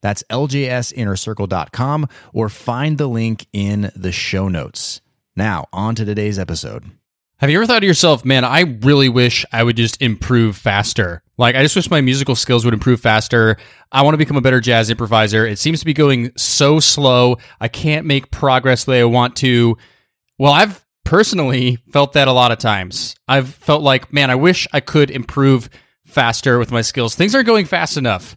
That's ljsinnercircle.com or find the link in the show notes. Now, on to today's episode. Have you ever thought to yourself, man, I really wish I would just improve faster? Like, I just wish my musical skills would improve faster. I want to become a better jazz improviser. It seems to be going so slow. I can't make progress the way I want to. Well, I've personally felt that a lot of times. I've felt like, man, I wish I could improve faster with my skills. Things aren't going fast enough.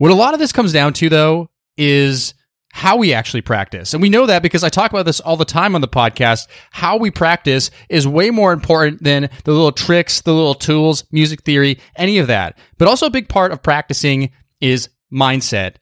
What a lot of this comes down to, though, is how we actually practice. And we know that because I talk about this all the time on the podcast. How we practice is way more important than the little tricks, the little tools, music theory, any of that. But also a big part of practicing is mindset.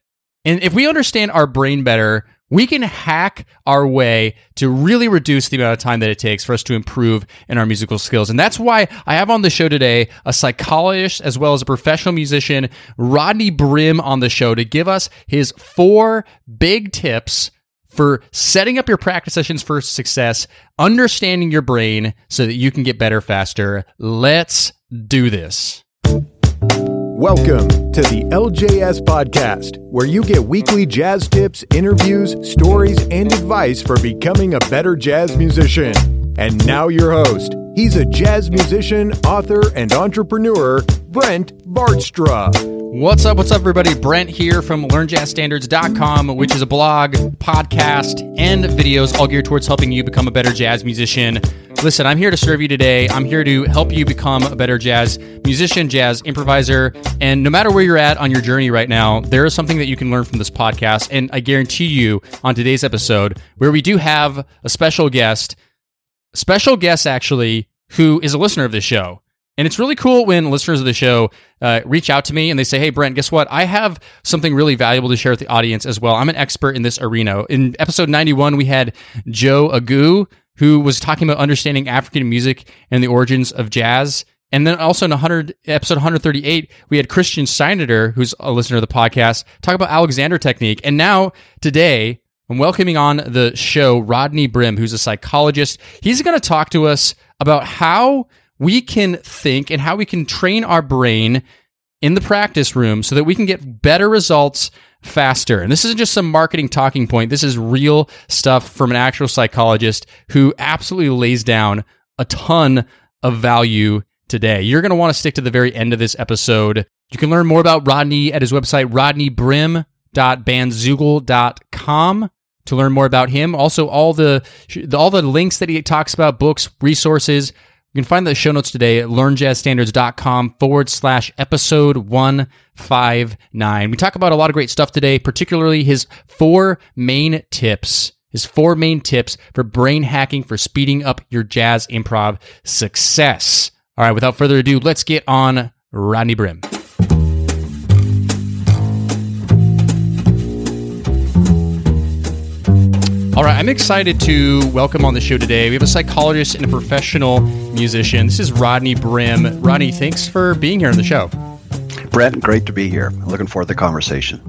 And if we understand our brain better, we can hack our way to really reduce the amount of time that it takes for us to improve in our musical skills. And that's why I have on the show today a psychologist as well as a professional musician, Rodney Brim, on the show to give us his four big tips for setting up your practice sessions for success, understanding your brain so that you can get better faster. Let's do this. Welcome to the LJS Podcast, where you get weekly jazz tips, interviews, stories, and advice for becoming a better jazz musician. And now, your host. He's a jazz musician, author, and entrepreneur, Brent Vaartstra. What's up? What's up, everybody? Brent here from LearnJazzStandards.com, which is a blog, podcast, and videos all geared towards helping you become a better jazz musician. Listen, I'm here to serve you today. I'm here to help you become a better jazz musician, jazz improviser. And no matter where you're at on your journey right now, there is something that you can learn from this podcast. And I guarantee you on today's episode, where we do have a special guest, special guest actually, who is a listener of this show. And it's really cool when listeners of the show uh, reach out to me and they say, Hey, Brent, guess what? I have something really valuable to share with the audience as well. I'm an expert in this arena. In episode 91, we had Joe Agu, who was talking about understanding African music and the origins of jazz. And then also in 100, episode 138, we had Christian Steinader, who's a listener of the podcast, talk about Alexander technique. And now today, I'm welcoming on the show Rodney Brim, who's a psychologist. He's going to talk to us about how we can think and how we can train our brain in the practice room so that we can get better results faster. And this isn't just some marketing talking point. This is real stuff from an actual psychologist who absolutely lays down a ton of value today. You're going to want to stick to the very end of this episode. You can learn more about Rodney at his website, rodneybrim.bandzoogle.com to learn more about him. Also, all the all the links that he talks about, books, resources, you can find the show notes today at learnjazzstandards.com forward slash episode 159. We talk about a lot of great stuff today, particularly his four main tips, his four main tips for brain hacking for speeding up your jazz improv success. All right, without further ado, let's get on Rodney Brim. All right, I'm excited to welcome on the show today. We have a psychologist and a professional musician. This is Rodney Brim. Rodney, thanks for being here on the show. Brent, great to be here. Looking forward to the conversation.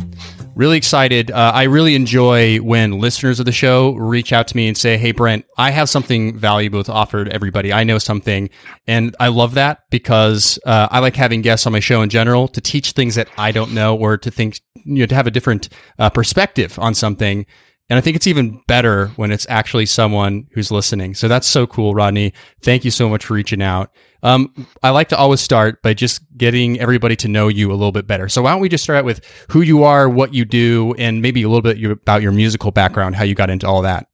Really excited. Uh, I really enjoy when listeners of the show reach out to me and say, Hey, Brent, I have something valuable to offer to everybody. I know something. And I love that because uh, I like having guests on my show in general to teach things that I don't know or to think, you know, to have a different uh, perspective on something. And I think it's even better when it's actually someone who's listening. So that's so cool, Rodney. Thank you so much for reaching out. Um, I like to always start by just getting everybody to know you a little bit better. So why don't we just start out with who you are, what you do, and maybe a little bit about your musical background, how you got into all that.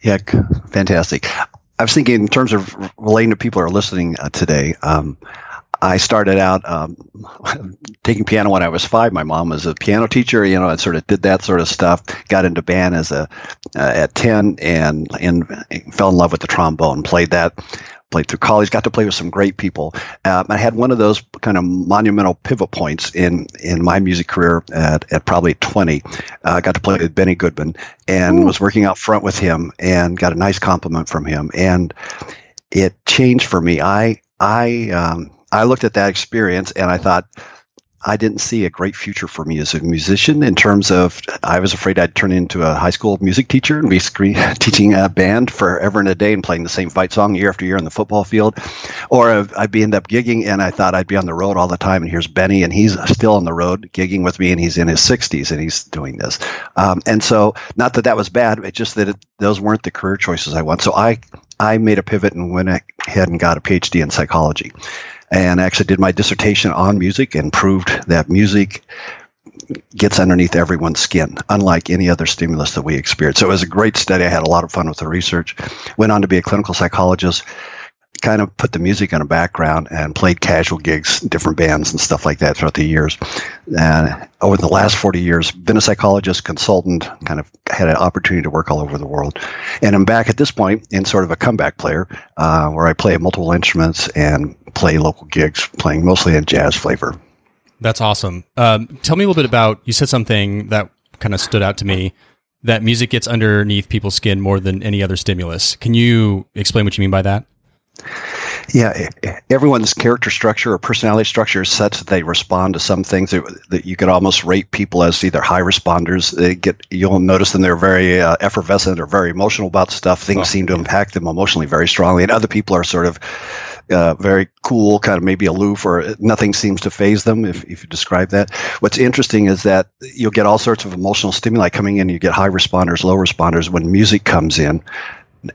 Yeah, fantastic. I was thinking in terms of relating to people who are listening uh, today. Um, I started out um, taking piano when I was five. My mom was a piano teacher, you know, and sort of did that sort of stuff. Got into band as a uh, at ten, and and fell in love with the trombone. Played that. Played through college. Got to play with some great people. Um, I had one of those kind of monumental pivot points in in my music career at, at probably twenty. Uh, got to play with Benny Goodman and Ooh. was working out front with him and got a nice compliment from him and it changed for me. I I um, I looked at that experience and I thought I didn't see a great future for me as a musician in terms of I was afraid I'd turn into a high school music teacher and be screen, teaching a band forever and a day and playing the same fight song year after year on the football field, or I'd be end up gigging and I thought I'd be on the road all the time. And here's Benny and he's still on the road gigging with me and he's in his 60s and he's doing this. Um, and so, not that that was bad, it's just that it, those weren't the career choices I want. So I I made a pivot and went ahead and got a PhD in psychology and actually did my dissertation on music and proved that music gets underneath everyone's skin, unlike any other stimulus that we experience. So it was a great study. I had a lot of fun with the research. Went on to be a clinical psychologist, kind of put the music in a background and played casual gigs, different bands and stuff like that throughout the years. And over the last 40 years, been a psychologist, consultant, kind of had an opportunity to work all over the world. And I'm back at this point in sort of a comeback player uh, where I play multiple instruments and play local gigs, playing mostly in jazz flavor. That's awesome. Um, tell me a little bit about, you said something that kind of stood out to me that music gets underneath people's skin more than any other stimulus. Can you explain what you mean by that? Yeah, everyone's character structure or personality structure is such that they respond to some things that, that you could almost rate people as either high responders. They get you'll notice them they're very uh, effervescent or very emotional about stuff. Things oh, seem to impact them emotionally very strongly, and other people are sort of uh, very cool, kind of maybe aloof, or nothing seems to phase them. If, if you describe that, what's interesting is that you'll get all sorts of emotional stimuli coming in. You get high responders, low responders. When music comes in,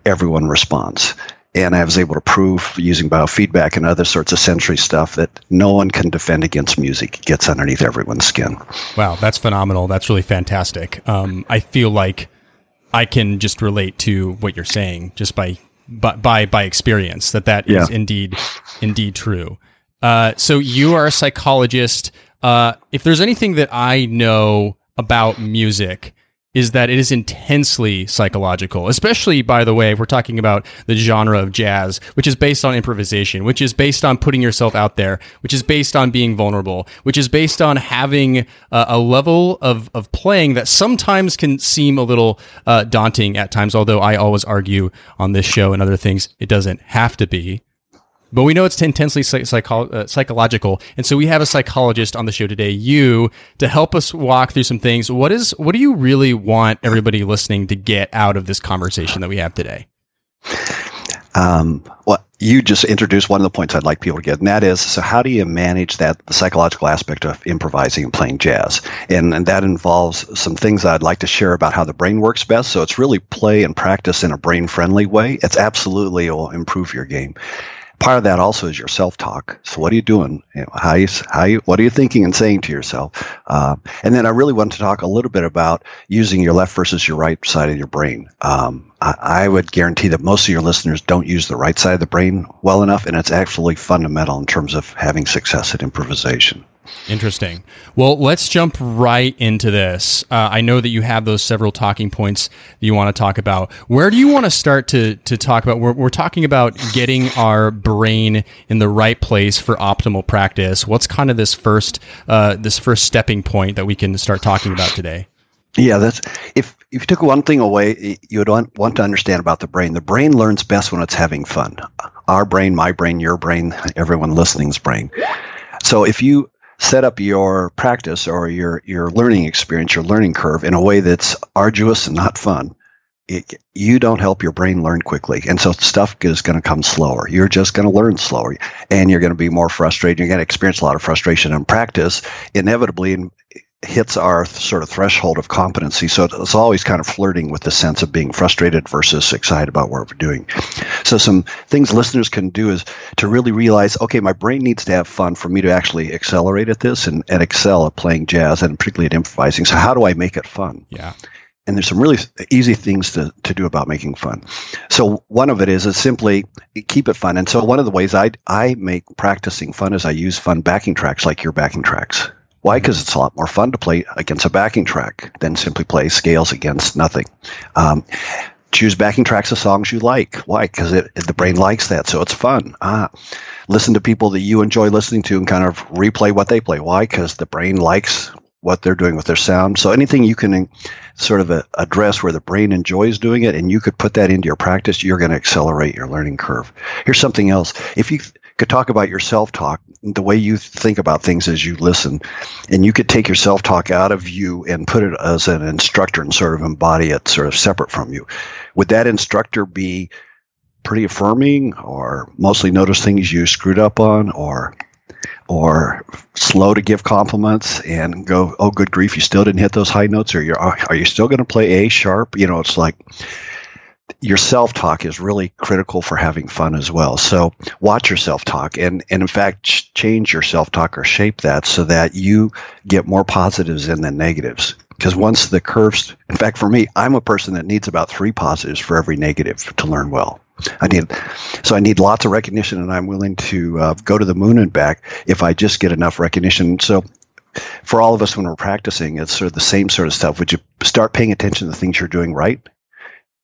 everyone responds and I was able to prove using biofeedback and other sorts of sensory stuff that no one can defend against music. It gets underneath everyone's skin. Wow, that's phenomenal. That's really fantastic. Um, I feel like I can just relate to what you're saying just by by by, by experience that that yeah. is indeed indeed true. Uh, so you are a psychologist. Uh, if there's anything that I know about music, is that it is intensely psychological, especially, by the way, if we're talking about the genre of jazz, which is based on improvisation, which is based on putting yourself out there, which is based on being vulnerable, which is based on having a level of, of playing that sometimes can seem a little uh, daunting at times, although I always argue on this show and other things, it doesn't have to be. But we know it's intensely psycho- uh, psychological, and so we have a psychologist on the show today, you, to help us walk through some things. What is what do you really want everybody listening to get out of this conversation that we have today? Um, well, you just introduced one of the points I'd like people to get, and that is so how do you manage that the psychological aspect of improvising and playing jazz? And, and that involves some things I'd like to share about how the brain works best. So it's really play and practice in a brain friendly way. It's absolutely will improve your game part of that also is your self-talk. So what are you doing? How you, how you, what are you thinking and saying to yourself? Uh, and then I really want to talk a little bit about using your left versus your right side of your brain. Um, I, I, would guarantee that most of your listeners don't use the right side of the brain well enough, and it's actually fundamental in terms of having success at improvisation. Interesting. Well, let's jump right into this. Uh, I know that you have those several talking points that you want to talk about. Where do you want to start to to talk about? We're, we're talking about getting our brain in the right place for optimal practice. What's kind of this first uh, this first stepping point that we can start talking about today? Yeah, that's if if you took one thing away, you would want, want to understand about the brain. The brain learns best when it's having fun. Our brain, my brain, your brain, everyone listening's brain. So if you set up your practice or your your learning experience, your learning curve in a way that's arduous and not fun, it, you don't help your brain learn quickly. And so stuff is going to come slower. You're just going to learn slower and you're going to be more frustrated. You're going to experience a lot of frustration in practice. Inevitably, hits our sort of threshold of competency. So it's always kind of flirting with the sense of being frustrated versus excited about what we're doing. So some things listeners can do is to really realize, okay, my brain needs to have fun for me to actually accelerate at this and, and excel at playing jazz and particularly at improvising. So how do I make it fun? Yeah. and there's some really easy things to, to do about making fun. So one of it is is simply keep it fun. And so one of the ways I I make practicing fun is I use fun backing tracks like your backing tracks. Why? Because it's a lot more fun to play against a backing track than simply play scales against nothing. Um, choose backing tracks of songs you like. Why? Because the brain likes that, so it's fun. Ah, listen to people that you enjoy listening to and kind of replay what they play. Why? Because the brain likes what they're doing with their sound. So anything you can sort of address where the brain enjoys doing it, and you could put that into your practice, you're going to accelerate your learning curve. Here's something else. If you could talk about your self-talk, the way you think about things as you listen, and you could take your self-talk out of you and put it as an instructor and sort of embody it sort of separate from you. Would that instructor be pretty affirming or mostly notice things you screwed up on or or slow to give compliments and go, oh, good grief, you still didn't hit those high notes, or you're, are you still going to play A sharp? You know, it's like your self talk is really critical for having fun as well. So watch your self talk and, and in fact, ch- change your self talk or shape that so that you get more positives in than negatives. Because once the curves, in fact, for me, I'm a person that needs about three positives for every negative to learn well. I need, so I need lots of recognition, and I'm willing to uh, go to the moon and back if I just get enough recognition. So, for all of us when we're practicing, it's sort of the same sort of stuff. Would you start paying attention to the things you're doing right?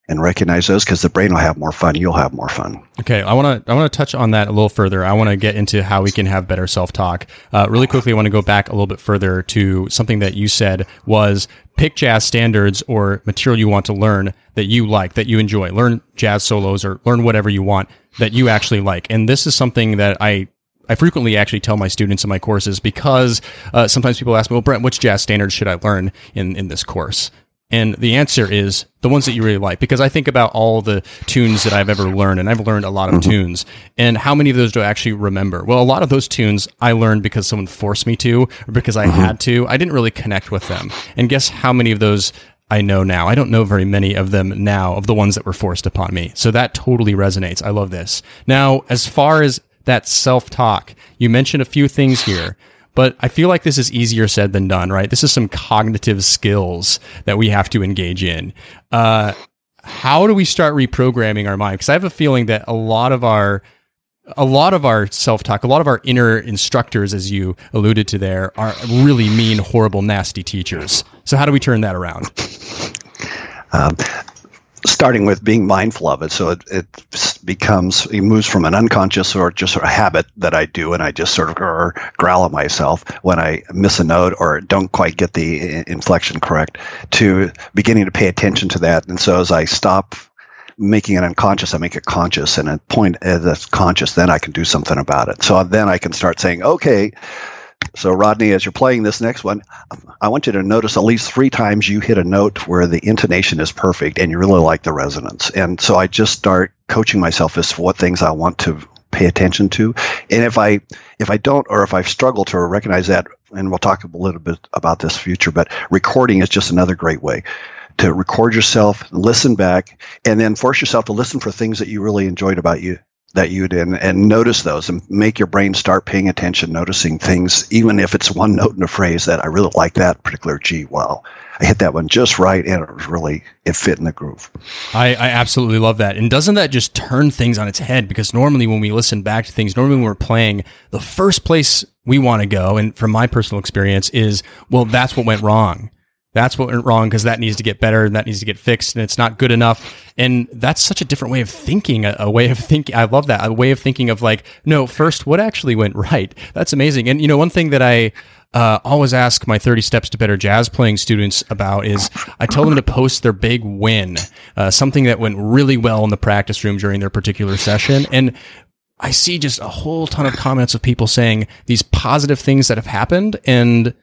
And recognize those because the brain will have more fun you'll have more fun. Okay i want to i want to touch on that a little further. I want to get into how we can have better self-talk. Uh, really quickly i want to go back a little bit further to something that you said was pick jazz standards or material you want to learn that you like that you enjoy. Learn jazz solos or learn whatever you want that you actually like. And this is something that i I frequently actually tell my students in my courses because uh, sometimes people ask me, well, Brent, which jazz standards should I learn in, in this course? And the answer is the ones that you really like, because I think about all the tunes that I've ever learned, and I've learned a lot of mm-hmm. tunes. And how many of those do I actually remember? Well, a lot of those tunes I learned because someone forced me to, or because I mm-hmm. had to. I didn't really connect with them. And guess how many of those I know now? I don't know very many of them now, of the ones that were forced upon me. So that totally resonates. I love this. Now, as far as that self talk, you mentioned a few things here. But I feel like this is easier said than done, right? This is some cognitive skills that we have to engage in. Uh, how do we start reprogramming our mind? Because I have a feeling that a lot of our a lot of our self talk, a lot of our inner instructors, as you alluded to there, are really mean, horrible, nasty teachers. So, how do we turn that around? Um, starting with being mindful of it. So it, it becomes, it moves from an unconscious or just a habit that I do, and I just sort of growl at myself when I miss a note or don't quite get the inflection correct, to beginning to pay attention to that. And so as I stop making it unconscious, I make it conscious, and at point that's conscious, then I can do something about it. So then I can start saying, okay so, Rodney, as you're playing this next one, I want you to notice at least three times you hit a note where the intonation is perfect and you really like the resonance. And so I just start coaching myself as to what things I want to pay attention to. And if I if I don't or if I struggle to recognize that, and we'll talk a little bit about this future, but recording is just another great way to record yourself, listen back, and then force yourself to listen for things that you really enjoyed about you that you did and, and notice those and make your brain start paying attention, noticing things, even if it's one note in a phrase that I really like that particular G. Wow, I hit that one just right and it was really, it fit in the groove. I, I absolutely love that. And doesn't that just turn things on its head? Because normally when we listen back to things, normally when we're playing, the first place we want to go, and from my personal experience, is, well, that's what went wrong that's what went wrong because that needs to get better and that needs to get fixed and it's not good enough. And that's such a different way of thinking, a, a, way of thinking. I love that. A way of thinking of like, no, first, what actually went right? That's amazing. And, you know, one thing that I, uh, always ask my 30 steps to better jazz playing students about is I tell them to post their big win, uh, something that went really well in the practice room during their particular session. And I see just a whole ton of comments of people saying these positive things that have happened. And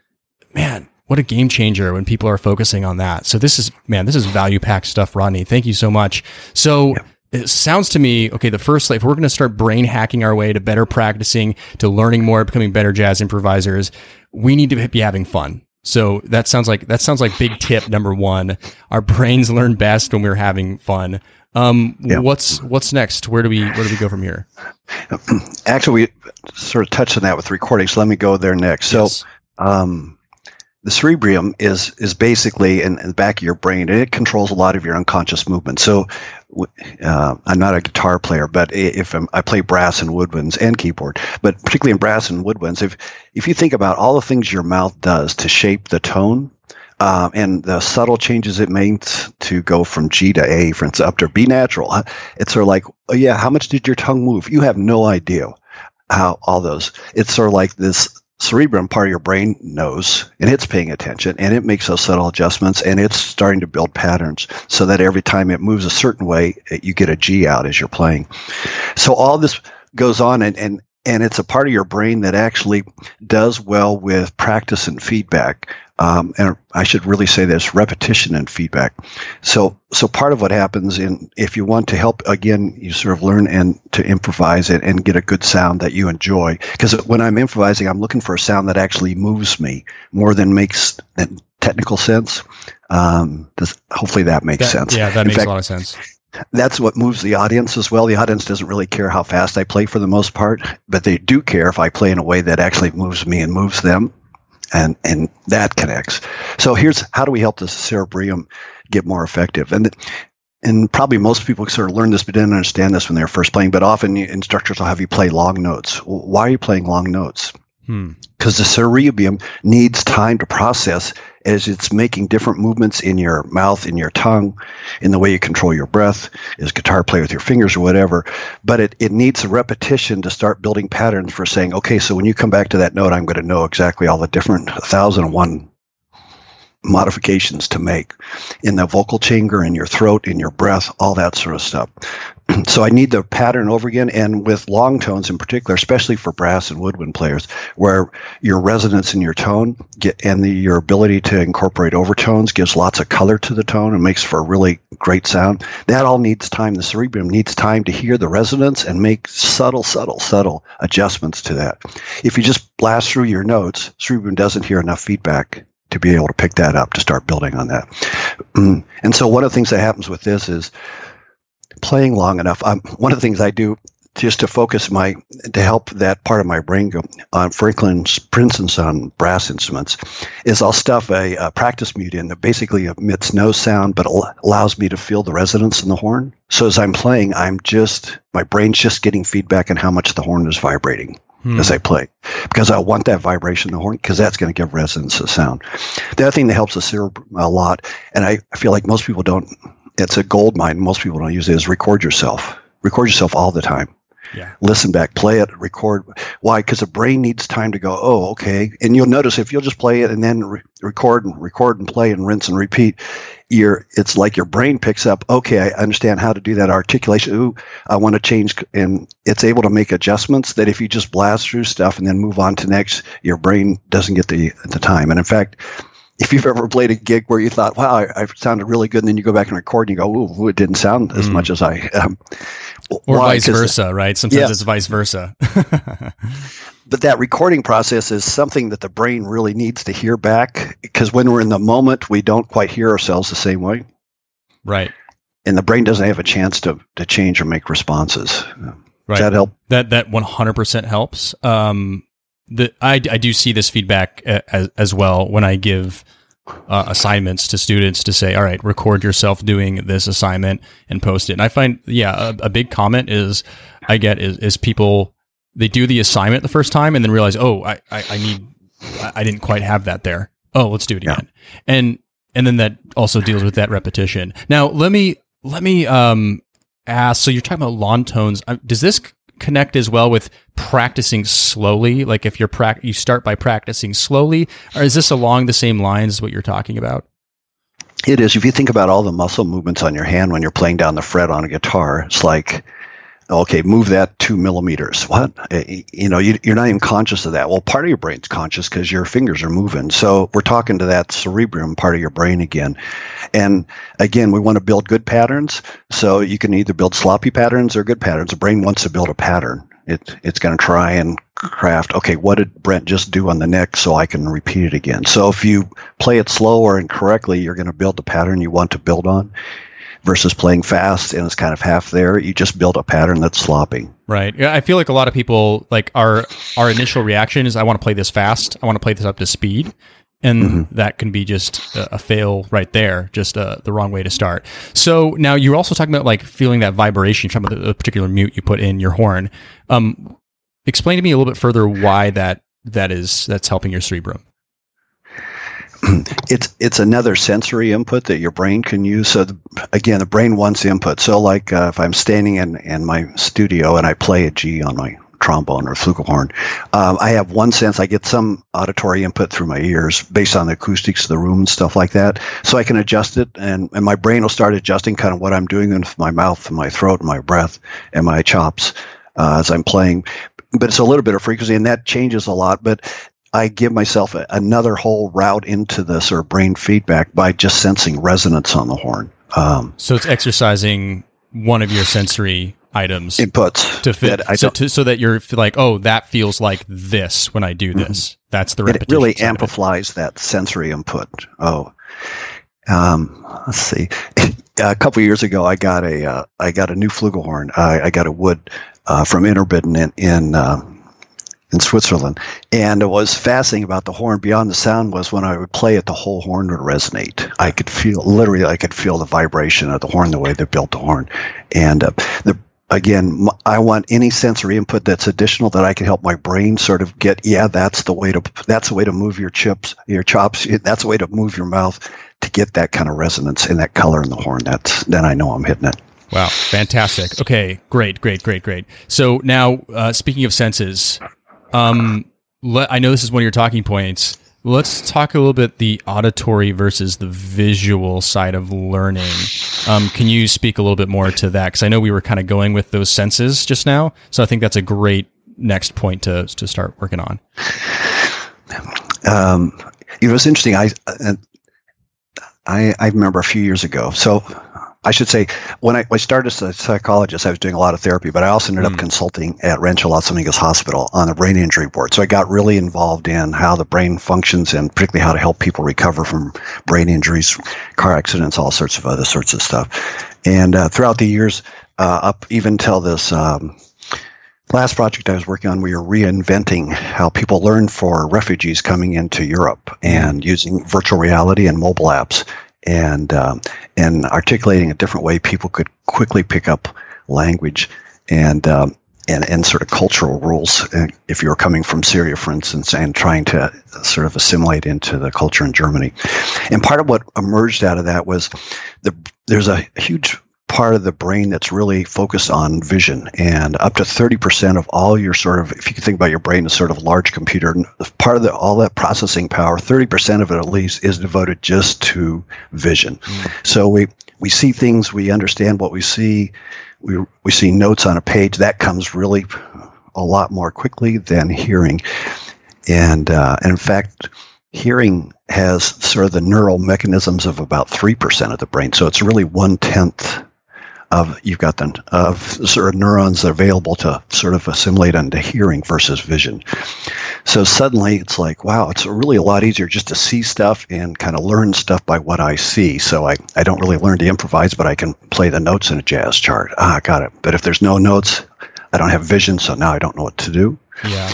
man, what a game changer when people are focusing on that. So this is, man, this is value packed stuff, Rodney. Thank you so much. So it sounds to me, okay, the first, if we're going to start brain hacking our way to better practicing, to learning more, becoming better jazz improvisers, we need to be having fun. So that sounds like, that sounds like big tip number one. Our brains learn best when we're having fun. Um, what's, what's next? Where do we, where do we go from here? Actually, we sort of touched on that with recording. So let me go there next. Yes. So, um, the cerebrum is is basically in, in, the back of your brain, and it controls a lot of your unconscious movement. So, uh, I'm not a guitar player, but if I'm, i play brass and woodwinds and keyboard, but particularly in brass and woodwinds, if if you think about all the things your mouth does to shape the tone, um, and the subtle changes it makes to go from G to A, for instance, up to B natural, it's sort of like, oh yeah, how much did your tongue move? You have no idea how all those. It's sort of like this cerebrum part of your brain knows and it's paying attention and it makes those subtle adjustments and it's starting to build patterns so that every time it moves a certain way you get a g out as you're playing. So all this goes on and, and and it's a part of your brain that actually does well with practice and feedback um, and I should really say this repetition and feedback. So, so part of what happens in if you want to help again, you sort of learn and to improvise it and get a good sound that you enjoy. Because when I'm improvising, I'm looking for a sound that actually moves me more than makes technical sense. Um, this, hopefully that makes that, sense. Yeah, that in makes fact, a lot of sense that's what moves the audience as well. The audience doesn't really care how fast I play for the most part, but they do care if I play in a way that actually moves me and moves them and and that connects. So here's how do we help the cerebrium get more effective? And and probably most people sort of learn this but didn't understand this when they were first playing. But often instructors will have you play long notes. Why are you playing long notes? Hmm. Because hmm. the cerebellum needs time to process as it's making different movements in your mouth, in your tongue, in the way you control your breath, as guitar play with your fingers or whatever. But it, it needs repetition to start building patterns for saying, okay, so when you come back to that note, I'm going to know exactly all the different 1001 modifications to make in the vocal chamber, in your throat, in your breath, all that sort of stuff. so I need the pattern over again, and with long tones in particular, especially for brass and woodwind players, where your resonance in your tone get, and the, your ability to incorporate overtones gives lots of color to the tone and makes for a really great sound. That all needs time. The cerebrum needs time to hear the resonance and make subtle, subtle, subtle adjustments to that. If you just blast through your notes, cerebrum doesn't hear enough feedback to be able to pick that up to start building on that. And so one of the things that happens with this is playing long enough. Um, one of the things I do just to focus my to help that part of my brain go on Franklin's Princeton's on brass instruments is I'll stuff a, a, practice mute in that basically emits no sound but allows me to feel the resonance in the horn. So as I'm playing, I'm just my brain's just getting feedback on how much the horn is vibrating hmm. as I play because I want that vibration in the horn because that's going to give resonance to sound. The other thing that helps the here a lot, and I feel like most people don't, it's a gold mine, most people don't use it, is record yourself. Record yourself all the time. Yeah. Listen back, play it, record. Why? Because the brain needs time to go, oh, okay. And you'll notice if you'll just play it and then re- record and record and play and rinse and repeat, your it's like your brain picks up, okay, I understand how to do that articulation. Ooh, I want to change. And it's able to make adjustments that if you just blast through stuff and then move on to next, your brain doesn't get the, the time. And in fact, if you've ever played a gig where you thought, "Wow, I, I sounded really good," and then you go back and record, and you go, "Ooh, it didn't sound as mm. much as I." Um, or why? vice versa, right? Sometimes yeah. it's vice versa. but that recording process is something that the brain really needs to hear back because when we're in the moment, we don't quite hear ourselves the same way. Right. And the brain doesn't have a chance to to change or make responses. Right. Does that help? That that one hundred percent helps. Um, the I, I do see this feedback as, as well when I give uh, assignments to students to say, all right, record yourself doing this assignment and post it. And I find, yeah, a, a big comment is I get is, is, people they do the assignment the first time and then realize, oh, I, I, I need I didn't quite have that there. Oh, let's do it again. Yeah. And and then that also deals with that repetition. Now let me let me um ask. So you're talking about long tones. Uh, does this connect as well with practicing slowly? Like if you're pra- you start by practicing slowly, or is this along the same lines as what you're talking about? It is. If you think about all the muscle movements on your hand when you're playing down the fret on a guitar, it's like okay, move that two millimeters. What? Eh, you know, you, are not even conscious of that. Well, part of your brain's conscious because your fingers are moving. So we're talking to that cerebrum part of your brain again. And again, we want to build good patterns. So you can either build sloppy patterns or good patterns. The brain wants to build a pattern. It, it's going to try and craft, okay, what did Brent just do on the neck so I can repeat it again? So if you play it slow and correctly, you're going to build the pattern you want to build on versus playing fast and it's kind of half there. You just build a pattern that's sloppy. Right. Yeah, I feel like a lot of people like our our initial reaction is I want to play this fast. I want to play this up to speed. and Mm-hmm. that can be just a, a fail right there, just uh, the wrong way to start. So now you're also talking about like feeling that vibration, you're talking about the, the particular mute you put in your horn. Um, explain to me a little bit further why that that is that's helping your cerebrum. it's it's another sensory input that your brain can use. So the, again, the brain wants input. So like uh, if I'm standing in in my studio and I play a G on my trombone or flugelhorn, um, I have one sense. I get some auditory input through my ears based on the acoustics of the room and stuff like that. So I can adjust it, and and my brain will start adjusting kind of what I'm doing with my mouth and my throat and my breath and my chops uh, as I'm playing. But it's a little bit of frequency, and that changes a lot. But I give myself a, another whole route into this or brain feedback by just sensing resonance on the horn. Um, So it's exercising one of your sensory items inputs to fit that so, to, so that you're like, oh, that feels like this when I do this. That's the Mm-hmm. it repetition. really of it. amplifies that sensory input. Oh, um, let's see. a couple of years ago, I got a uh, I got a new flugelhorn. I, I got a wood uh, from Inderbinen in in, uh, in Switzerland, and it was fascinating about the horn. Beyond the sound was when I would play it, the whole horn would resonate. I could feel literally, I could feel the vibration of the horn, the way they built the horn, and uh, the again, I want any sensory input that's additional that I can help my brain sort of get. Yeah, that's the way to that's the way to move your chips, your chops. That's the way to move your mouth to get that kind of resonance and that color in the horn. That's then I know I'm hitting it. Wow, fantastic. Okay, great, great, great, great. So now, uh, speaking of senses, um, let, I know this is one of your talking points. Let's talk a little bit the auditory versus the visual side of learning. Um, can you speak a little bit more to that? Because I know we were kind of going with those senses just now, so I think that's a great next point to to start working on. Um, it was interesting. I, uh, I I remember a few years ago. So I should say when I, I started as a psychologist, I was doing a lot of therapy, but I also ended Mm. up consulting at Rancho Los Amigos Hospital on the brain injury board. So I got really involved in how the brain functions and particularly how to help people recover from brain injuries, car accidents, all sorts of other sorts of stuff. And uh, throughout the years, uh, up even till this. Um, last project I was working on, we were reinventing how people learn for refugees coming into Europe and using virtual reality and mobile apps and um, and articulating a different way people could quickly pick up language and um, and, and sort of cultural rules uh, if you were coming from Syria, for instance, and trying to sort of assimilate into the culture in Germany. And part of what emerged out of that was the there's a huge part of the brain that's really focused on vision. And up to 30% of all your sort of if you can think about your brain as sort of large computer. Part of the all that processing power 30% of it at least is devoted just to vision. So we we see things we understand what we see. We we see notes on a page. That comes really a lot more quickly than hearing. And uh, and in fact hearing has sort of the neural mechanisms of about 3% of the brain. So it's really one tenth of you've got the of sort of neurons available to sort of assimilate into hearing versus vision. So suddenly it's like, wow, it's really a lot easier just to see stuff and kind of learn stuff by what I see. So I, I don't really learn to improvise, but I can play the notes in a jazz chart. Ah, got it. But if there's no notes, I don't have vision, so now I don't know what to do. Yeah.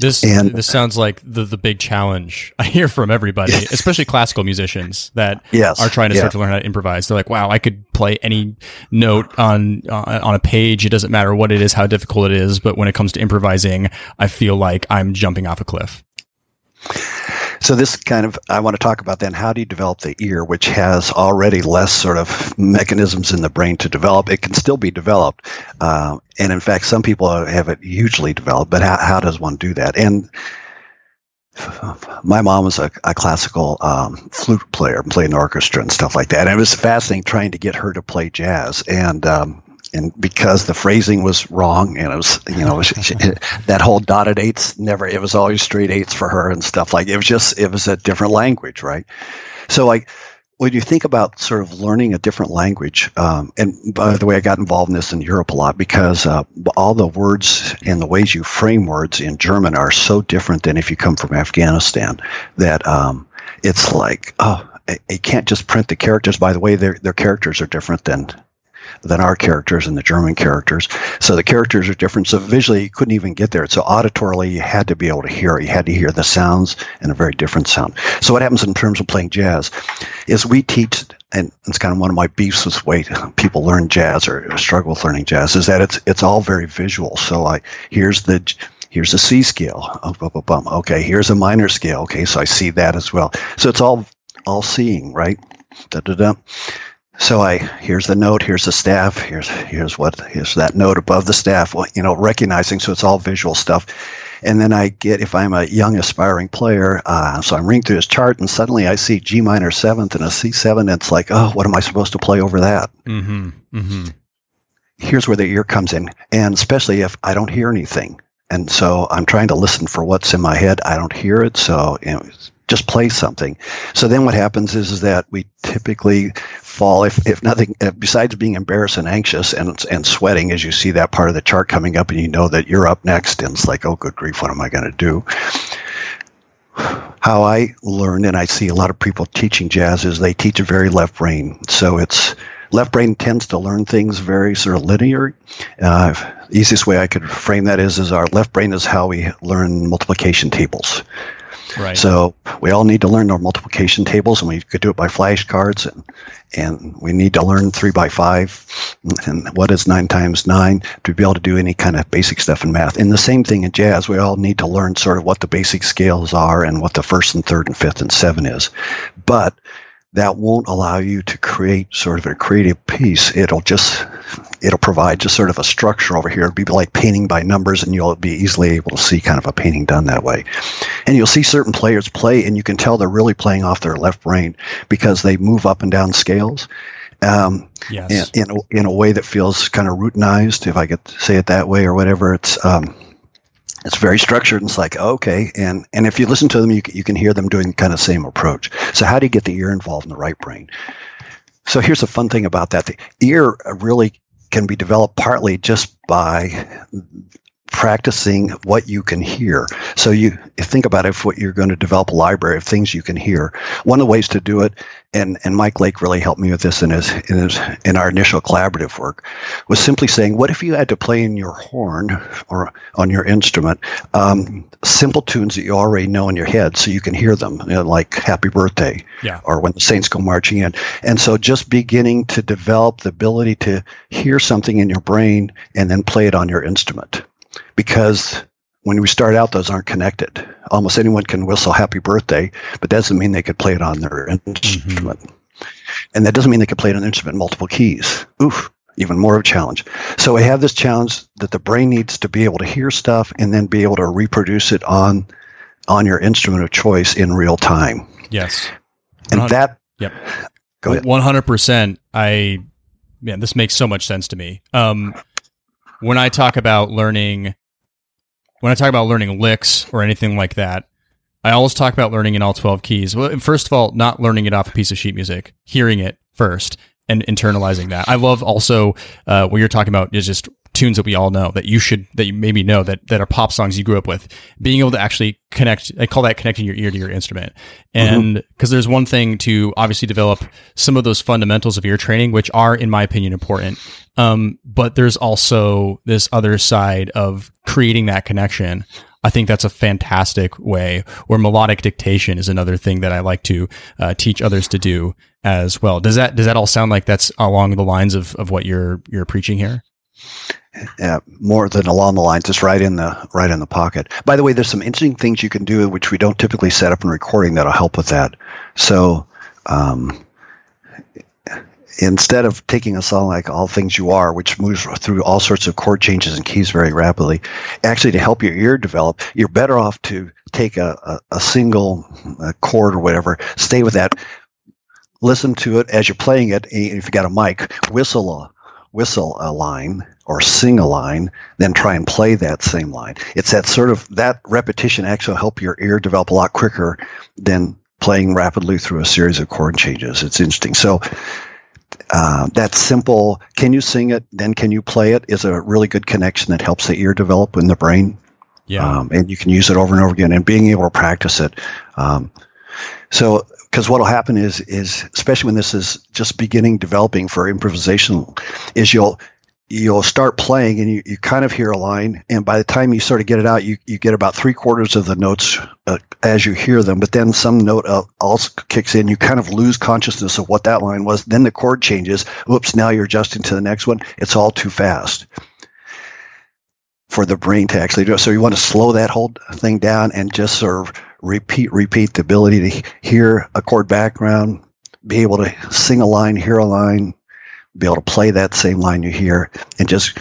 This And- this sounds like the the big challenge I hear from everybody, especially classical musicians that Yes, are trying to yeah. start to learn how to improvise. They're like, "Wow, I could play any note on uh, on a page. It doesn't matter what it is, how difficult it is, but when it comes to improvising, I feel like I'm jumping off a cliff." So this kind of I want to talk about then how do you develop the ear, which has already less sort of mechanisms in the brain to develop. It can still be developed, uh, and in fact, some people have it hugely developed. But how, how does one do that? And my mom was a, a classical um, flute player, played in orchestra and stuff like that. And it was fascinating trying to get her to play jazz. And um, and because the phrasing was wrong, and it was you know she, she, that whole dotted eights never. It was always straight eights for her and stuff like. It was just it was a different language, right? So like when you think about sort of learning a different language, um, and by the way, I got involved in this in Europe a lot because uh, all the words and the ways you frame words in German are so different than if you come from Afghanistan that um, it's like, oh, I, I can't just print the characters. By the way, their their characters are different than than our characters and the German characters. So the characters are different. So visually, you couldn't even get there. So auditorily, you had to be able to hear it. You had to hear the sounds and a very different sound. So what happens in terms of playing jazz is we teach, and it's kind of one of my beefs with way people learn jazz or struggle with learning jazz, is that it's it's all very visual. So I here's the here's a C scale. oh, bum, bum, bum. Okay, here's a minor scale. Okay, so I see that as well. So it's all all seeing, right? Da, da, da. So I here's the note, here's the staff, here's here's what here's that note above the staff. Well, you know, recognizing. So it's all visual stuff. And then I get if I'm a young aspiring player, uh, so I'm reading through his chart, and suddenly I see G minor seventh and a C seven. And it's like, oh, what am I supposed to play over that? Mm-hmm. Mm-hmm. Here's where the ear comes in, and especially if I don't hear anything, and so I'm trying to listen for what's in my head. I don't hear it, so you know, just play something. So then what happens is, is that we typically fall, if, if nothing, besides being embarrassed and anxious and, and sweating as you see that part of the chart coming up and you know that you're up next and it's like, oh, good grief, what am I going to do? How I learn, and I see a lot of people teaching jazz, is they teach a very left brain. So it's left brain tends to learn things very sort of linear. Uh, easiest way I could frame that is, is our left brain is how we learn multiplication tables. Right. So we all need to learn our multiplication tables, and we could do it by flashcards, and and we need to learn three by five, and what is nine times nine to be able to do any kind of basic stuff in math. And the same thing in jazz, we all need to learn sort of what the basic scales are and what the first and third and fifth and seven is. But that won't allow you to create sort of a creative piece. It'll just it'll provide just sort of a structure over here. It'll be like painting by numbers, and you'll be easily able to see kind of a painting done that way. And you'll see certain players play, and you can tell they're really playing off their left brain because they move up and down scales. Um, yes. in, in, a, in a way that feels kind of routinized, if I could say it that way, or whatever. It's um, it's very structured and it's like oh, okay. And and if you listen to them you, you can hear them doing kind of same approach. So how do you get the ear involved in the right brain? So here's a fun thing about that. The ear really can be developed partly just by practicing what you can hear. So you think about if what you're going to develop a library of things you can hear. One of the ways to do it, and, and Mike Lake really helped me with this in his, in his in our initial collaborative work, was simply saying, what if you had to play in your horn or on your instrument um, simple tunes that you already know in your head, so you can hear them, you know, like Happy Birthday, yeah. or When the Saints Go Marching In, and so just beginning to develop the ability to hear something in your brain and then play it on your instrument because when we start out, those aren't connected. Almost anyone can whistle happy birthday, but that doesn't mean they could play it on their instrument. Mm-hmm. And that doesn't mean they could play it on an instrument multiple keys. Oof, even more of a challenge. So we have this challenge that the brain needs to be able to hear stuff and then be able to reproduce it on on your instrument of choice in real time. Yes. And that Yep. Go ahead. 100%. I man, this makes so much sense to me. Um when I talk about learning when I talk about learning licks or anything like that, I always talk about learning in all 12 keys. Well, first of all, not learning it off a piece of sheet music, hearing it first and internalizing that. I love also uh, what you're talking about is just tunes that we all know that you should that you maybe know that that are pop songs you grew up with being able to actually connect i call that connecting your ear to your instrument and because mm-hmm. there's one thing to obviously develop some of those fundamentals of ear training which are in my opinion important um, but there's also this other side of creating that connection I think that's a fantastic way. Or melodic dictation is another thing that I like to uh, teach others to do as well. Does that does that all sound like that's along the lines of, of what you're you're preaching here? Uh, more than along the lines. It's right in the right in the pocket. By the way, there's some interesting things you can do which we don't typically set up in recording that'll help with that. So. Um, instead of taking a song like All Things You Are, which moves through all sorts of chord changes and keys very rapidly, actually to help your ear develop, you're better off to take a, a, a single uh, chord or whatever, stay with that, listen to it as you're playing it. If you got a mic, whistle a, whistle a line or sing a line, then try and play that same line. It's that sort of that repetition actually help your ear develop a lot quicker than playing rapidly through a series of chord changes. It's interesting. So uh, that simple, can you sing it, then can you play it, is a really good connection that helps the ear develop in the brain. Yeah. Um, and you can use it over and over again and being able to practice it. Um, so because what'll happen is is especially when this is just beginning developing for improvisation, is you'll you'll start playing and you, you kind of hear a line and by the time you sort of get it out you, you get about three quarters of the notes uh, as you hear them. But then some note uh, also kicks in. You kind of lose consciousness of what that line was. Then the chord changes. Whoops now you're adjusting to the next one. It's all too fast for the brain to actually do it. So you want to slow that whole thing down and just sort of repeat repeat the ability to hear a chord background be able to sing a line hear a line be able to play that same line you hear and just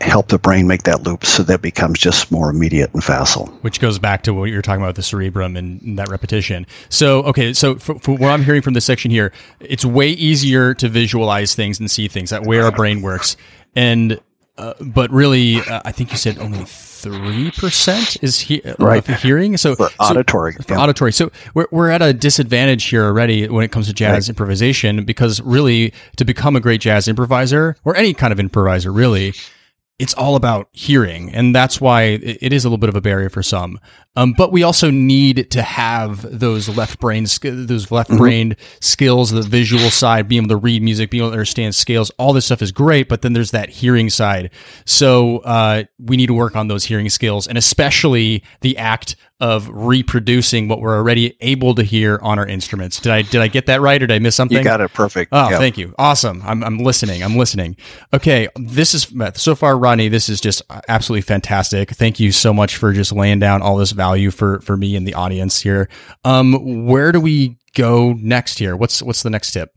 help the brain make that loop so that becomes just more immediate and facile. Which goes back to what you're talking about the cerebrum and that repetition. So, okay, so for, for, what I'm hearing from this section here, it's way easier to visualize things and see things, that way our brain works. And uh, but really, uh, I think you said only three percent is he- right. hearing. So for auditory, so, for yeah. auditory. So we're we're at a disadvantage here already when it comes to jazz right. improvisation because really to become a great jazz improviser or any kind of improviser, really, it's all about hearing, and that's why it is a little bit of a barrier for some. Um, but we also need to have those left brain, those left brained mm-hmm. skills, the visual side, being able to read music, being able to understand scales. All this stuff is great, but then there's that hearing side. So uh, we need to work on those hearing skills, and especially the act of reproducing what we're already able to hear on our instruments. Did I did I get that right, or did I miss something? You got it perfect. Oh, yep. thank you. Awesome. I'm I'm listening. I'm listening. Okay, this is so far, Rodney. This is just absolutely fantastic. Thank you so much for just laying down all this value for for me and the audience here. Um, where do we go next here? What's what's the next tip?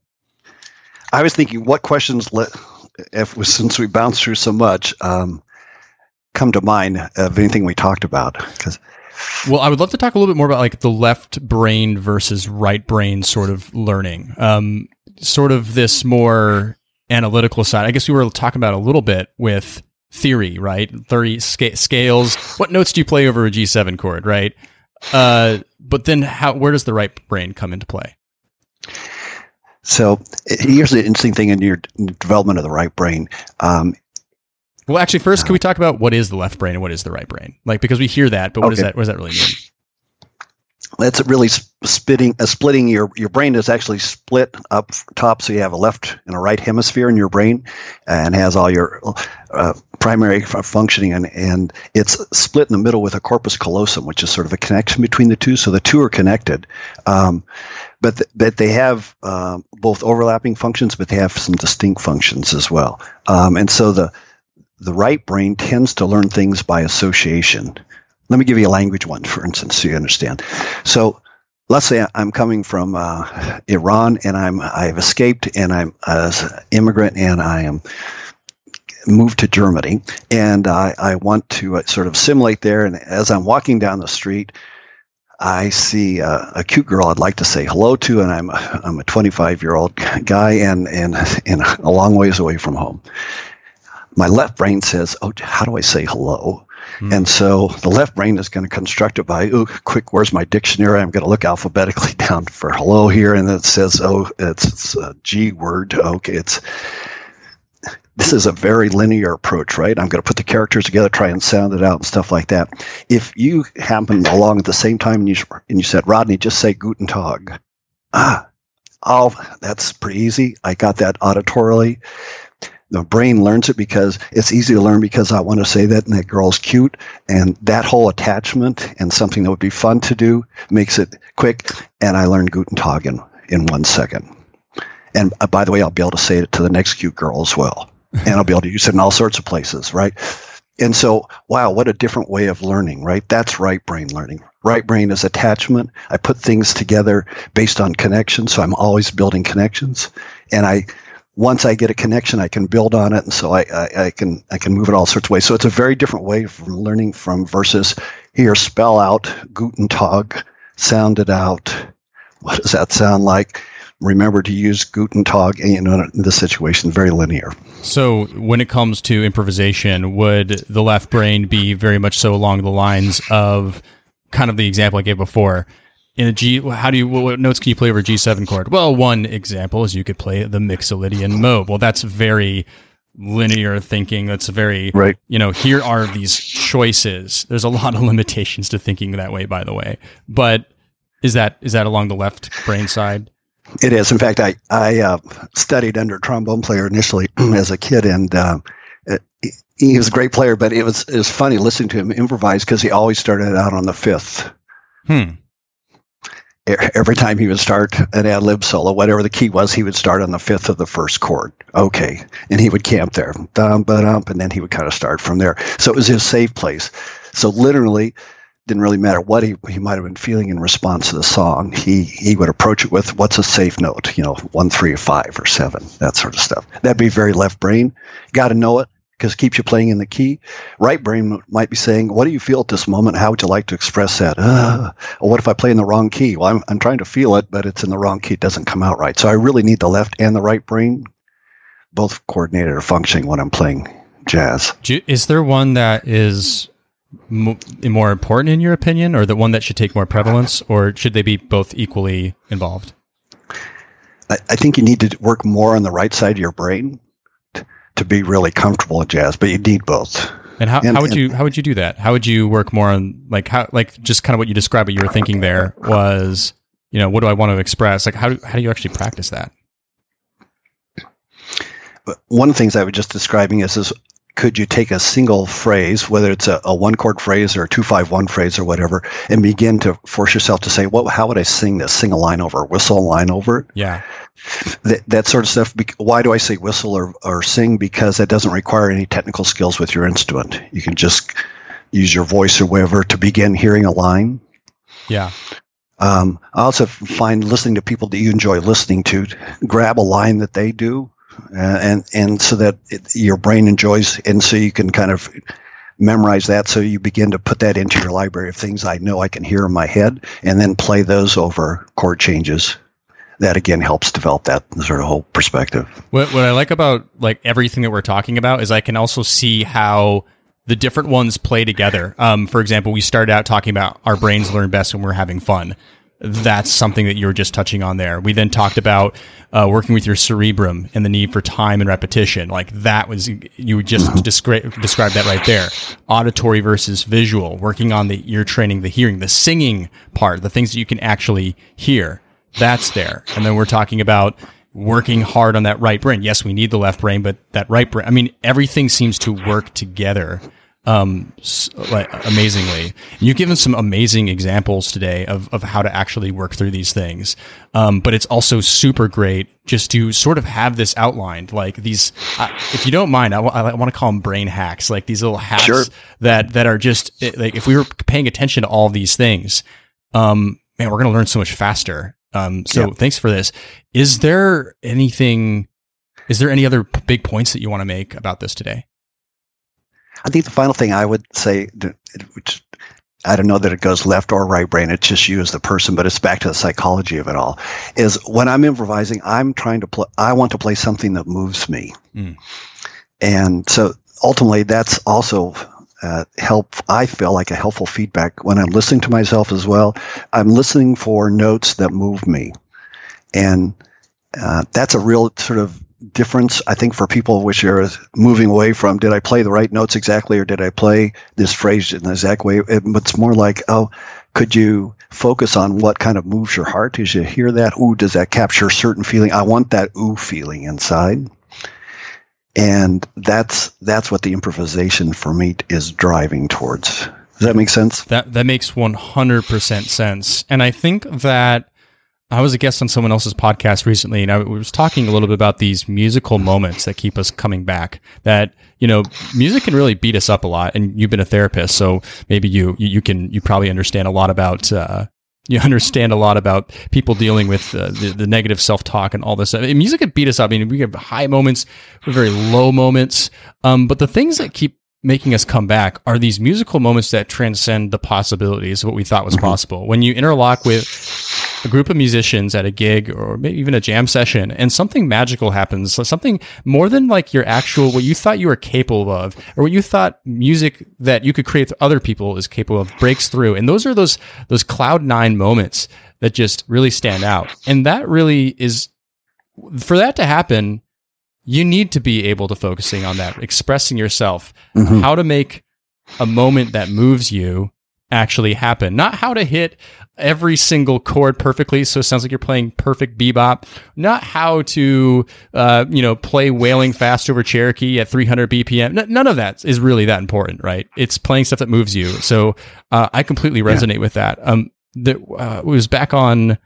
I was thinking, what questions let if since we bounced through so much, um, come to mind of anything we talked about because well, I would love to talk a little bit more about like the left brain versus right brain sort of learning. Um, sort of this more analytical side. I guess we were talking about a little bit with theory, right? Theory sca- scales. What notes do you play over a G7 chord, right? Uh, but then how where does the right brain come into play? So here's the interesting thing in your development of the right brain. Um, well, actually, first, can we talk about what is the left brain and what is the right brain? Like, because we hear that, but what okay. does that what does that really mean? That's really splitting. Uh, splitting your your brain is actually split up top, so you have a left and a right hemisphere in your brain, and has all your uh, primary functioning, and and it's split in the middle with a corpus callosum, which is sort of a connection between the two. So the two are connected. Um, but th- but they have um, both overlapping functions, but they have some distinct functions as well. Um, and so the the right brain tends to learn things by association. Let me give you a language one, for instance, so you understand. So let's say I'm coming from uh, Iran and I'm I've escaped and I'm an immigrant and I am moved to Germany and I, I want to uh, sort of simulate there. And as I'm walking down the street, I see a, a, cute girl I'd like to say hello to, and I'm I'm a 25 year old guy and and and a long ways away from home my left brain says, "Oh, how do I say hello?" Mm. And so the left brain is going to construct it by, "Oh, quick, where's my dictionary? I'm going to look alphabetically down for hello here, and it says, "Oh, it's, it's a G word." Okay, it's this is a very linear approach, right? I'm going to put the characters together, try and sound it out, and stuff like that. If you happen along at the same time and you and you said, "Rodney, just say Guten Tag," ah, oh, that's pretty easy. I got that auditorily the brain learns it because it's easy to learn because I want to say that and that girl's cute. And that whole attachment and something that would be fun to do makes it quick. And I learned Guten Tag in, in one second. And uh, by the way, I'll be able to say it to the next cute girl as well. and I'll be able to use it in all sorts of places, right? And so, wow, what a different way of learning, right? That's right brain learning. Right brain is attachment. I put things together based on connections. So I'm always building connections. And I once I get a connection, I can build on it, and so I, I, I, can I can move it all sorts of ways. So it's a very different way from learning from versus here spell out Guten Tag, sound it out. What does that sound like? Remember to use Guten Tag, you know, in this situation, very linear. So when it comes to improvisation, would the left brain be very much so along the lines of kind of the example I gave before? In a G, how do you what notes can you play over a G7 chord? Well, one example is you could play the Mixolydian mode. Well, that's very linear thinking. That's very right. You know, here are these choices. There's a lot of limitations to thinking that way, by the way. But Is that is that along the left brain side? It is. In fact, I I uh, studied under a trombone player initially as a kid, and uh, he was a great player. But it was it was funny listening to him improvise because he always started out on the fifth. Hmm. Every time he would start an ad lib solo, whatever the key was, he would start on the fifth of the first chord. Okay, and he would camp there, ba and then he would kind of start from there. So it was his safe place. So literally, didn't really matter what he, he might have been feeling in response to the song. He he would approach it with what's a safe note, you know, one, three, five, or seven, that sort of stuff. That'd be very left brain. Got to know it because it keeps you playing in the key. Right brain might be saying, "What do you feel at this moment? How would you like to express that?" Uh, or what if I play in the wrong key? Well, I'm I'm trying to feel it, but it's in the wrong key. It doesn't come out right. So I really need the left and the right brain, both coordinated or functioning when I'm playing jazz. Is there one that is more important in your opinion, or the one that should take more prevalence, or should they be both equally involved? I, I think you need to work more on the right side of your brain to be really comfortable in jazz, but you need both. And how, and, how would you how would you do that? How would you work more on like how like just kind of what you described? What you were thinking there was, you know, what do I want to express? Like how do, how do you actually practice that? One of the things I was just describing is is could you take a single phrase, whether it's a, a one chord phrase or a two five one phrase or whatever, and begin to force yourself to say, "What? How would I sing this? Sing a line over, whistle a line over it." Yeah, that, that sort of stuff. Why do I say whistle or, or sing? Because that doesn't require any technical skills with your instrument. You can just use your voice or whatever to begin hearing a line. Yeah. Um, I also find listening to people that you enjoy listening to, grab a line that they do and and so that it, your brain enjoys, and so you can kind of memorize that. So you begin to put that into your library of things I know I can hear in my head, and then play those over chord changes. That again helps develop that sort of whole perspective. What what I like about like everything that we're talking about is I can also see how the different ones play together. Um, for example, we started out talking about our brains learn best when we're having fun that's something that you were just touching on there. We then talked about uh, working with your cerebrum and the need for time and repetition. Like that was you just descri- described that right there. Auditory versus visual. Working on the ear training, the hearing, the singing part, the things that you can actually hear. That's there. And then we're talking about working hard on that right brain. Yes, we need the left brain, but that right brain. I mean, everything seems to work together um, like amazingly. You've given some amazing examples today of, of how to actually work through these things. Um, but it's also super great just to sort of have this outlined, like these. Uh, if you don't mind, I, w- I want to call them brain hacks, like these little hacks sure. that that are just like if we were paying attention to all these things, um, man, we're going to learn so much faster. Um, so thanks for this. Is there anything? Is there any other big points that you want to make about this today? I think the final thing I would say, which I don't know that it goes left or right brain, it's just you as the person, but it's back to the psychology of it all, is when I'm improvising, I'm trying to play, I want to play something that moves me. Mm. And so ultimately, that's also uh, help. I feel like a helpful feedback when I'm listening to myself as well. I'm listening for notes that move me, and uh, that's a real sort of difference, I think, for people which are moving away from did I play the right notes exactly or did I play this phrase in the exact way? It, it's more like, oh, could you focus on what kind of moves your heart as you hear that? Ooh, does that capture a certain feeling? I want that ooh feeling inside. And that's that's what the improvisation for me is driving towards. Does that make sense? That that makes 100% sense. And I think that I was a guest on someone else's podcast recently, and I was talking a little bit about these musical moments that keep us coming back. That you know, music can really beat us up a lot. And you've been a therapist, so maybe you you can you probably understand a lot about. Uh, you understand a lot about people dealing with uh, the, the negative self talk and all this. I mean, music can beat us up. I mean, we have high moments, we have very low moments. Um, but the things that keep making us come back are these musical moments that transcend the possibilities of what we thought was mm-hmm. possible. When you interlock with a group of musicians at a gig or maybe even a jam session and something magical happens, something more than like your actual, what you thought you were capable of or what you thought music that you could create for other people is capable of breaks through. And those are those, those cloud nine moments that just really stand out. And that really is, for that to happen, you need to be able to focusing on that, expressing yourself, mm-hmm. how to make a moment that moves you actually happen. Not how to hit every single chord perfectly. So it sounds like you're playing perfect bebop. Not how to, uh, you know, play wailing fast over Cherokee at 300 BPM. N- none of that is really that important, right? It's playing stuff that moves you. So uh, I completely resonate yeah. with that. Um, that uh, was back on.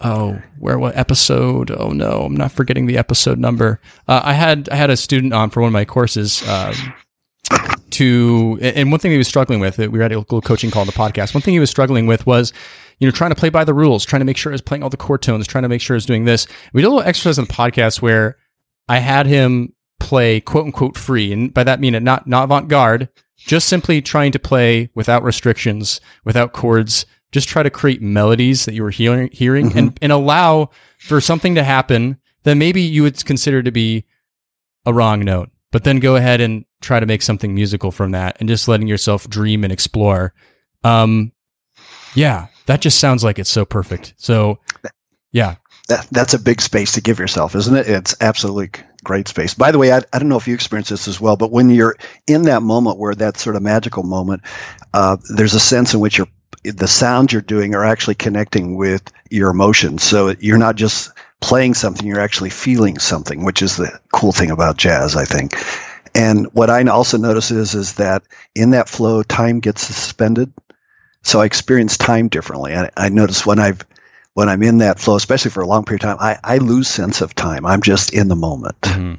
Oh, where what episode? Oh no, I'm not forgetting the episode number. Uh, I had I had a student on for one of my courses. Um, to and one thing he was struggling with we had a little coaching call on the podcast. One thing he was struggling with was you know trying to play by the rules trying to make sure he's playing all the chord tones trying to make sure he's doing this. We did a little exercise on the podcast where i had him play quote unquote free. And by that mean not not avant-garde just simply trying to play without restrictions without chords just try to create melodies that you were hearing, hearing mm-hmm. and, and allow for something to happen that maybe you would consider to be a wrong note but then go ahead and try to make something musical from that and just letting yourself dream and explore. Um, yeah, that just sounds like it's so perfect. So, yeah. That, that's a big space to give yourself, isn't it? It's absolutely great space. By the way, I, I don't know if you experience this as well, but when you're in that moment where that sort of magical moment, uh, there's a sense in which you're the sounds you're doing are actually connecting with your emotions. So you're not just playing something, you're actually feeling something, which is the cool thing about jazz, I think. And what I also notice is, is that in that flow, time gets suspended. So I experience time differently. I, I notice when I've when I'm in that flow, especially for a long period of time, I, I lose sense of time. I'm just in the moment. Mm-hmm.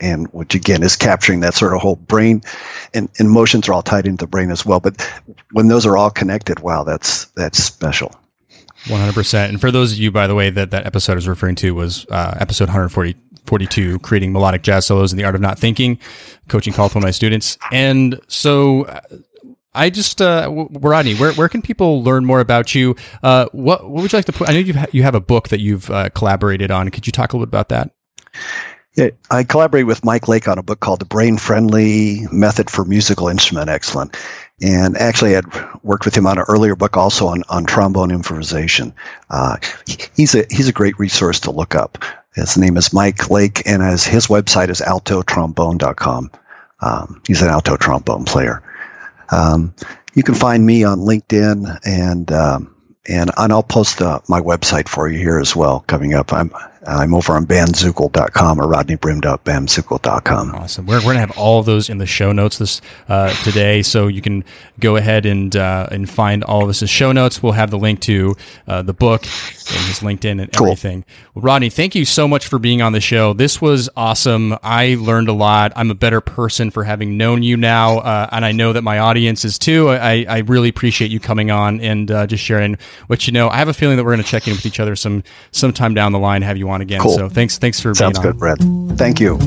And which again is capturing that sort of whole brain and, and emotions are all tied into the brain as well. But when those are all connected, wow, that's that's special. 100%. And for those of you, by the way, that that episode is referring to was uh, episode 142, creating melodic jazz solos in the art of not thinking, coaching call for my students. And so uh, I just, uh, Rodney, where, where can people learn more about you? Uh, what, what would you like to put? I know you you have a book that you've uh, collaborated on. Could you talk a little bit about that? I collaborated with Mike Lake on a book called The Brain Friendly Method for Musical Instrument Excellence. And actually, I'd worked with him on an earlier book also on, on trombone improvisation. Uh, he's, a, he's a great resource to look up. His name is Mike Lake, and his, his website is altotrombone.com. Um, he's an alto trombone player. Um, you can find me on LinkedIn, and um, and, and I'll post uh, my website for you here as well coming up. I'm I'm over on bandzoogle.com or rodneybrim.bandzoogle.com. Awesome. We're, we're going to have all of those in the show notes this uh, today, so you can go ahead and uh, and find all of this show notes. We'll have the link to uh, the book and his LinkedIn and cool. everything. Well, Rodney, thank you so much for being on the show. This was awesome. I learned a lot. I'm a better person for having known you now, uh, and I know that my audience is too. I, I really appreciate you coming on and uh, just sharing what you know. I have a feeling that we're going to check in with each other some sometime down the line. Have you on again? Cool. So thanks, thanks for Sounds being good, Brent. Thank you.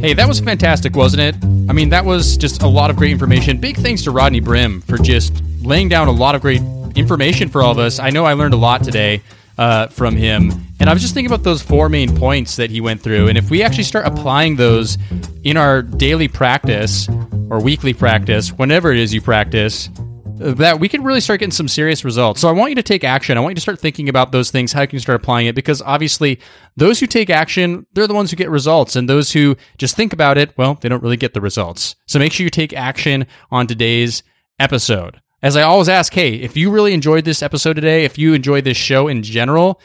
Hey, that was fantastic, wasn't it? I mean, that was just a lot of great information. Big thanks to Rodney Brim for just laying down a lot of great information for all of us. I know I learned a lot today uh, from him. And I was just thinking about those four main points that he went through. And if we actually start applying those in our daily practice or weekly practice, whenever it is you practice, that we can really start getting some serious results. So I want you to take action. I want you to start thinking about those things, how you can start applying it, because obviously those who take action, they're the ones who get results. And those who just think about it, well, they don't really get the results. So make sure you take action on today's episode. As I always ask, hey, if you really enjoyed this episode today, if you enjoyed this show in general,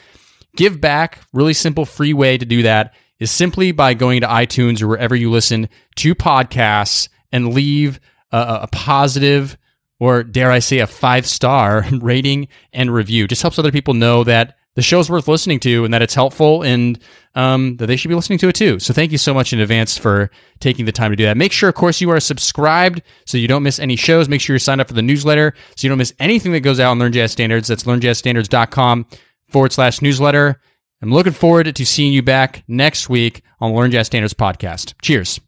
give back. Really simple, free way to do that is simply by going to iTunes or wherever you listen to podcasts and leave a, a positive or dare I say a five star rating and review. Just helps other people know that the show's worth listening to and that it's helpful and um, that they should be listening to it too. So thank you so much in advance for taking the time to do that. Make sure, of course, you are subscribed so you don't miss any shows. Make sure you're signed up for the newsletter so you don't miss anything that goes out on Learn Jazz Standards. That's learnjazzstandards.com forward slash newsletter. I'm looking forward to seeing you back next week on Learn Jazz Standards podcast. Cheers.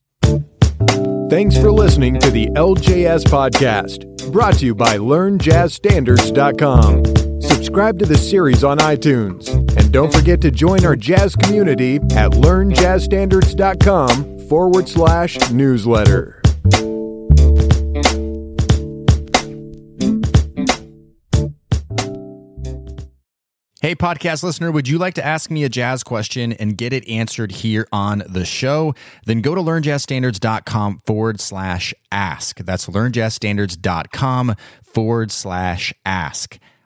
Thanks for listening to the LJS podcast, brought to you by LearnJazzStandards.com. Subscribe to the series on iTunes, and don't forget to join our jazz community at LearnJazzStandards.com forward slash newsletter. Hey, podcast listener, would you like to ask me a jazz question and get it answered here on the show? Then go to learnjazzstandards.com forward slash ask. That's learnjazzstandards.com forward slash ask.